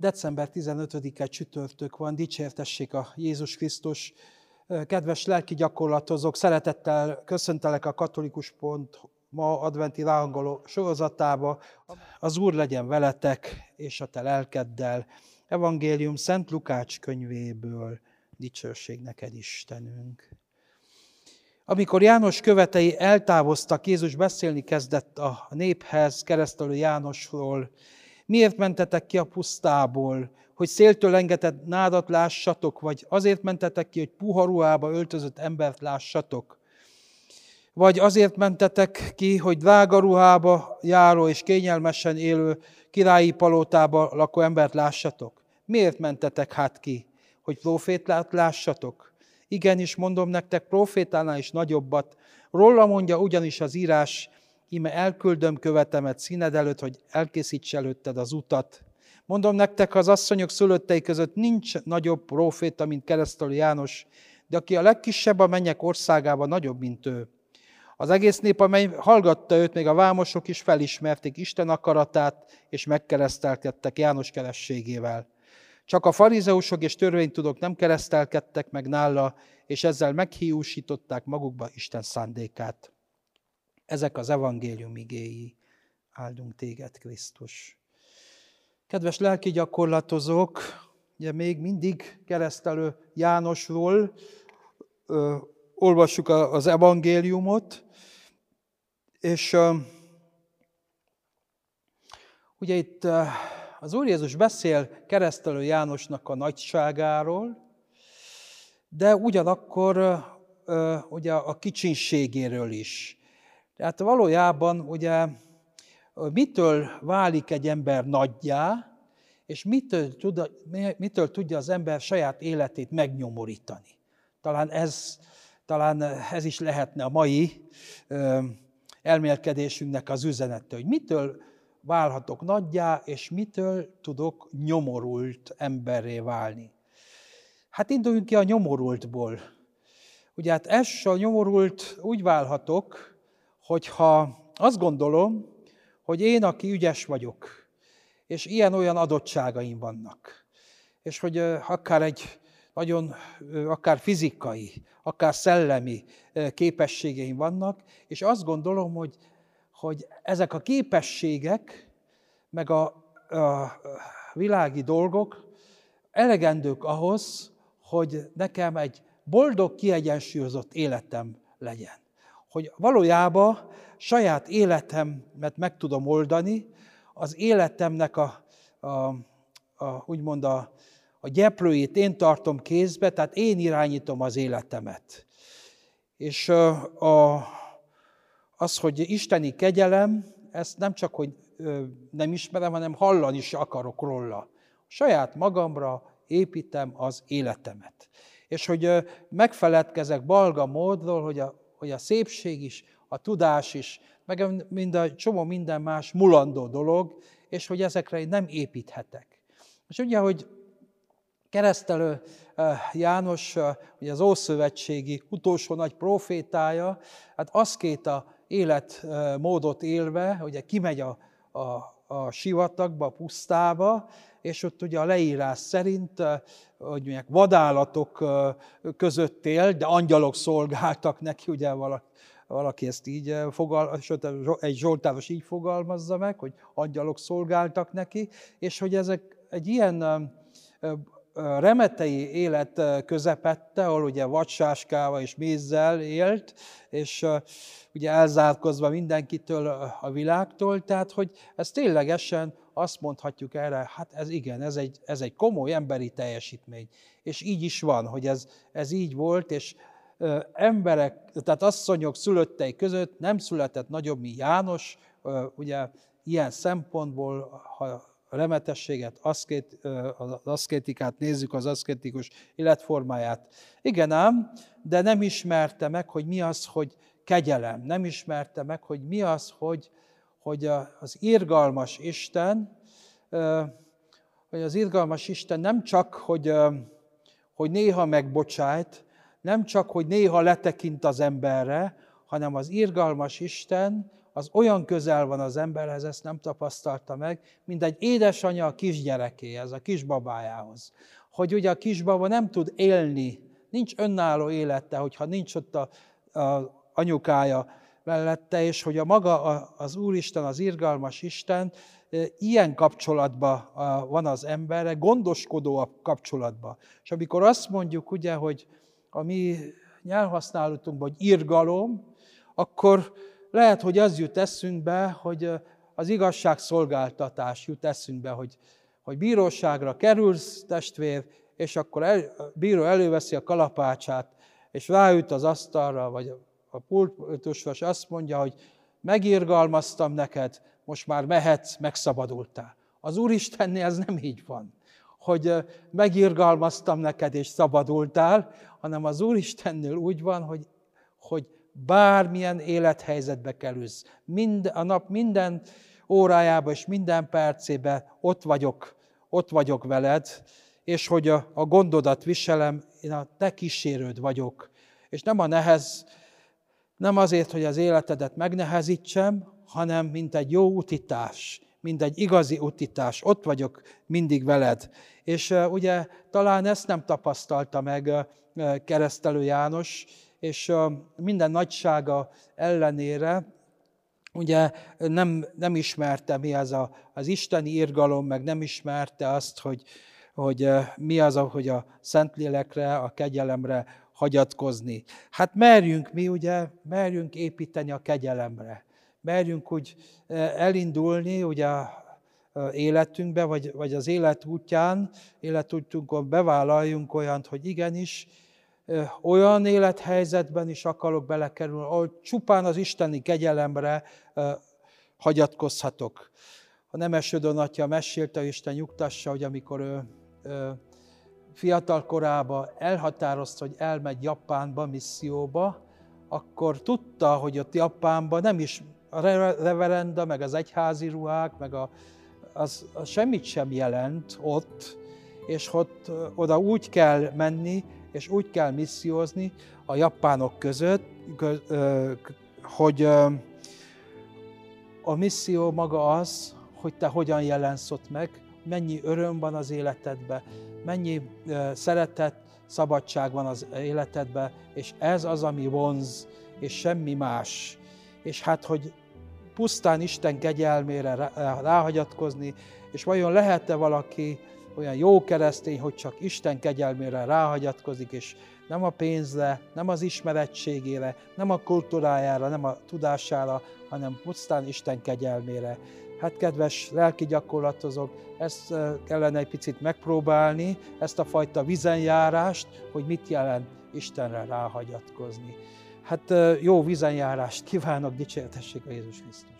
December 15-e csütörtök van, dicsértessék a Jézus Krisztus. Kedves lelki gyakorlatozók, szeretettel köszöntelek a katolikus pont ma adventi ráhangoló sorozatába. Az Úr legyen veletek, és a te lelkeddel. Evangélium Szent Lukács könyvéből. Dicsőség neked, Istenünk! Amikor János követei eltávoztak, Jézus beszélni kezdett a néphez, keresztelő Jánosról, Miért mentetek ki a pusztából, hogy széltől engetett nádat lássatok, vagy azért mentetek ki, hogy puha ruhába öltözött embert lássatok? Vagy azért mentetek ki, hogy drága ruhába járó és kényelmesen élő királyi palotába lakó embert lássatok? Miért mentetek hát ki, hogy profétát lássatok? Igenis, mondom nektek, profétánál is nagyobbat. Róla mondja ugyanis az írás, íme elküldöm követemet színed előtt, hogy elkészíts előtted az utat. Mondom nektek, az asszonyok szülöttei között nincs nagyobb proféta, mint keresztelő János, de aki a legkisebb a mennyek országában nagyobb, mint ő. Az egész nép, amely hallgatta őt, még a vámosok is felismerték Isten akaratát, és megkeresztelkedtek János kerességével. Csak a farizeusok és törvénytudók nem keresztelkedtek meg nála, és ezzel meghiúsították magukba Isten szándékát. Ezek az evangélium igéi. Áldunk téged, Krisztus. Kedves lelki gyakorlatozók, ugye még mindig keresztelő Jánosról ö, olvassuk az evangéliumot, és ö, ugye itt ö, az Úr Jézus beszél keresztelő Jánosnak a nagyságáról, de ugyanakkor ö, ugye a kicsinségéről is. Tehát valójában ugye mitől válik egy ember nagyjá, és mitől, tud, mitől tudja az ember saját életét megnyomorítani. Talán ez, talán ez is lehetne a mai ö, elmélkedésünknek az üzenete, hogy mitől válhatok nagyjá, és mitől tudok nyomorult emberré válni. Hát induljunk ki a nyomorultból. Ugye hát a nyomorult úgy válhatok, hogyha azt gondolom, hogy én, aki ügyes vagyok, és ilyen-olyan adottságaim vannak, és hogy akár egy nagyon, akár fizikai, akár szellemi képességeim vannak, és azt gondolom, hogy, hogy ezek a képességek, meg a, a világi dolgok elegendők ahhoz, hogy nekem egy boldog, kiegyensúlyozott életem legyen hogy valójában saját életemet meg tudom oldani, az életemnek a, a, a úgymond a, a gyeplőjét én tartom kézbe, tehát én irányítom az életemet. És a, az, hogy isteni kegyelem, ezt nem csak, hogy nem ismerem, hanem hallani is akarok róla. Saját magamra építem az életemet. És hogy megfeledkezek balga módról, hogy a hogy a szépség is, a tudás is, meg mind a csomó minden más mulandó dolog, és hogy ezekre nem építhetek. És ugye, hogy keresztelő János, ugye az Ószövetségi utolsó nagy profétája, hát az két a életmódot élve, ugye kimegy a, a, a sivatagba, a pusztába, és ott ugye a leírás szerint, hogy mondják, vadállatok között él, de angyalok szolgáltak neki, ugye valaki, valaki ezt így fogal, sőt, egy zsoltáros így fogalmazza meg, hogy angyalok szolgáltak neki, és hogy ezek egy ilyen remetei élet közepette, ahol ugye vadsáskával és mézzel élt, és ugye elzárkozva mindenkitől a világtól, tehát hogy ez ténylegesen azt mondhatjuk erre, hát ez igen, ez egy, ez egy komoly emberi teljesítmény. És így is van, hogy ez, ez így volt, és emberek, tehát asszonyok szülöttei között nem született nagyobb, mint János, ugye ilyen szempontból, ha remetességet, aszkét, az aszkétikát nézzük, az aszkétikus életformáját. Igen ám, de nem ismerte meg, hogy mi az, hogy kegyelem. Nem ismerte meg, hogy mi az, hogy, hogy az irgalmas Isten, hogy az irgalmas Isten nem csak, hogy, hogy néha megbocsájt, nem csak, hogy néha letekint az emberre, hanem az irgalmas Isten az olyan közel van az emberhez, ezt nem tapasztalta meg, mint egy édesanyja a kisgyerekéhez, a kisbabájához. Hogy ugye a kisbaba nem tud élni, nincs önálló élete, hogyha nincs ott a, a anyukája mellette, és hogy a maga az Úristen, az irgalmas Isten ilyen kapcsolatban van az emberre, gondoskodó a kapcsolatban. És amikor azt mondjuk, ugye, hogy a mi nyelvhasználatunkban, hogy irgalom, akkor lehet, hogy az jut eszünkbe, hogy az igazságszolgáltatás jut eszünkbe, hogy, hogy bíróságra kerülsz, testvér, és akkor el, a bíró előveszi a kalapácsát, és ráüt az asztalra, vagy a pultusvas azt mondja, hogy megirgalmaztam neked, most már mehetsz, megszabadultál. Az Úristennél ez nem így van, hogy megirgalmaztam neked és szabadultál, hanem az Úristennél úgy van, hogy, hogy bármilyen élethelyzetbe kerülsz. Mind, a nap minden órájában és minden percében ott vagyok, ott vagyok veled, és hogy a, a gondodat viselem, én a te kísérőd vagyok. És nem a nehez, nem azért, hogy az életedet megnehezítsem, hanem mint egy jó utitás, mint egy igazi utitás. Ott vagyok mindig veled. És uh, ugye talán ezt nem tapasztalta meg uh, keresztelő János, és minden nagysága ellenére ugye nem, nem ismerte mi az a, az isteni irgalom, meg nem ismerte azt, hogy, hogy mi az, hogy a Szentlélekre, a kegyelemre hagyatkozni. Hát merjünk mi, ugye, merjünk építeni a kegyelemre. Merjünk úgy elindulni, ugye életünkbe, vagy, vagy az élet útján, életútjunkon bevállaljunk olyant, hogy igenis, olyan élethelyzetben is akarok belekerülni, ahol csupán az isteni kegyelemre hagyatkozhatok. A Nemesődön atya mesélte, Isten nyugtassa, hogy amikor ő fiatal korában elhatározta, hogy elmegy Japánba, misszióba, akkor tudta, hogy ott Japánban nem is a reverenda, meg az egyházi ruhák, meg a, az, az semmit sem jelent ott, és ott oda úgy kell menni, és úgy kell missziózni a japánok között, hogy a misszió maga az, hogy te hogyan jelensz ott meg, mennyi öröm van az életedben, mennyi szeretet, szabadság van az életedben, és ez az, ami vonz, és semmi más. És hát, hogy pusztán Isten kegyelmére ráhagyatkozni, és vajon lehet-e valaki olyan jó keresztény, hogy csak Isten kegyelmére ráhagyatkozik, és nem a pénzre, nem az ismerettségére, nem a kultúrájára, nem a tudására, hanem pusztán Isten kegyelmére. Hát kedves lelki gyakorlatozók, ezt kellene egy picit megpróbálni, ezt a fajta vizenjárást, hogy mit jelent Istenre ráhagyatkozni. Hát jó vizenjárást kívánok, dicsértessék a Jézus Krisztus!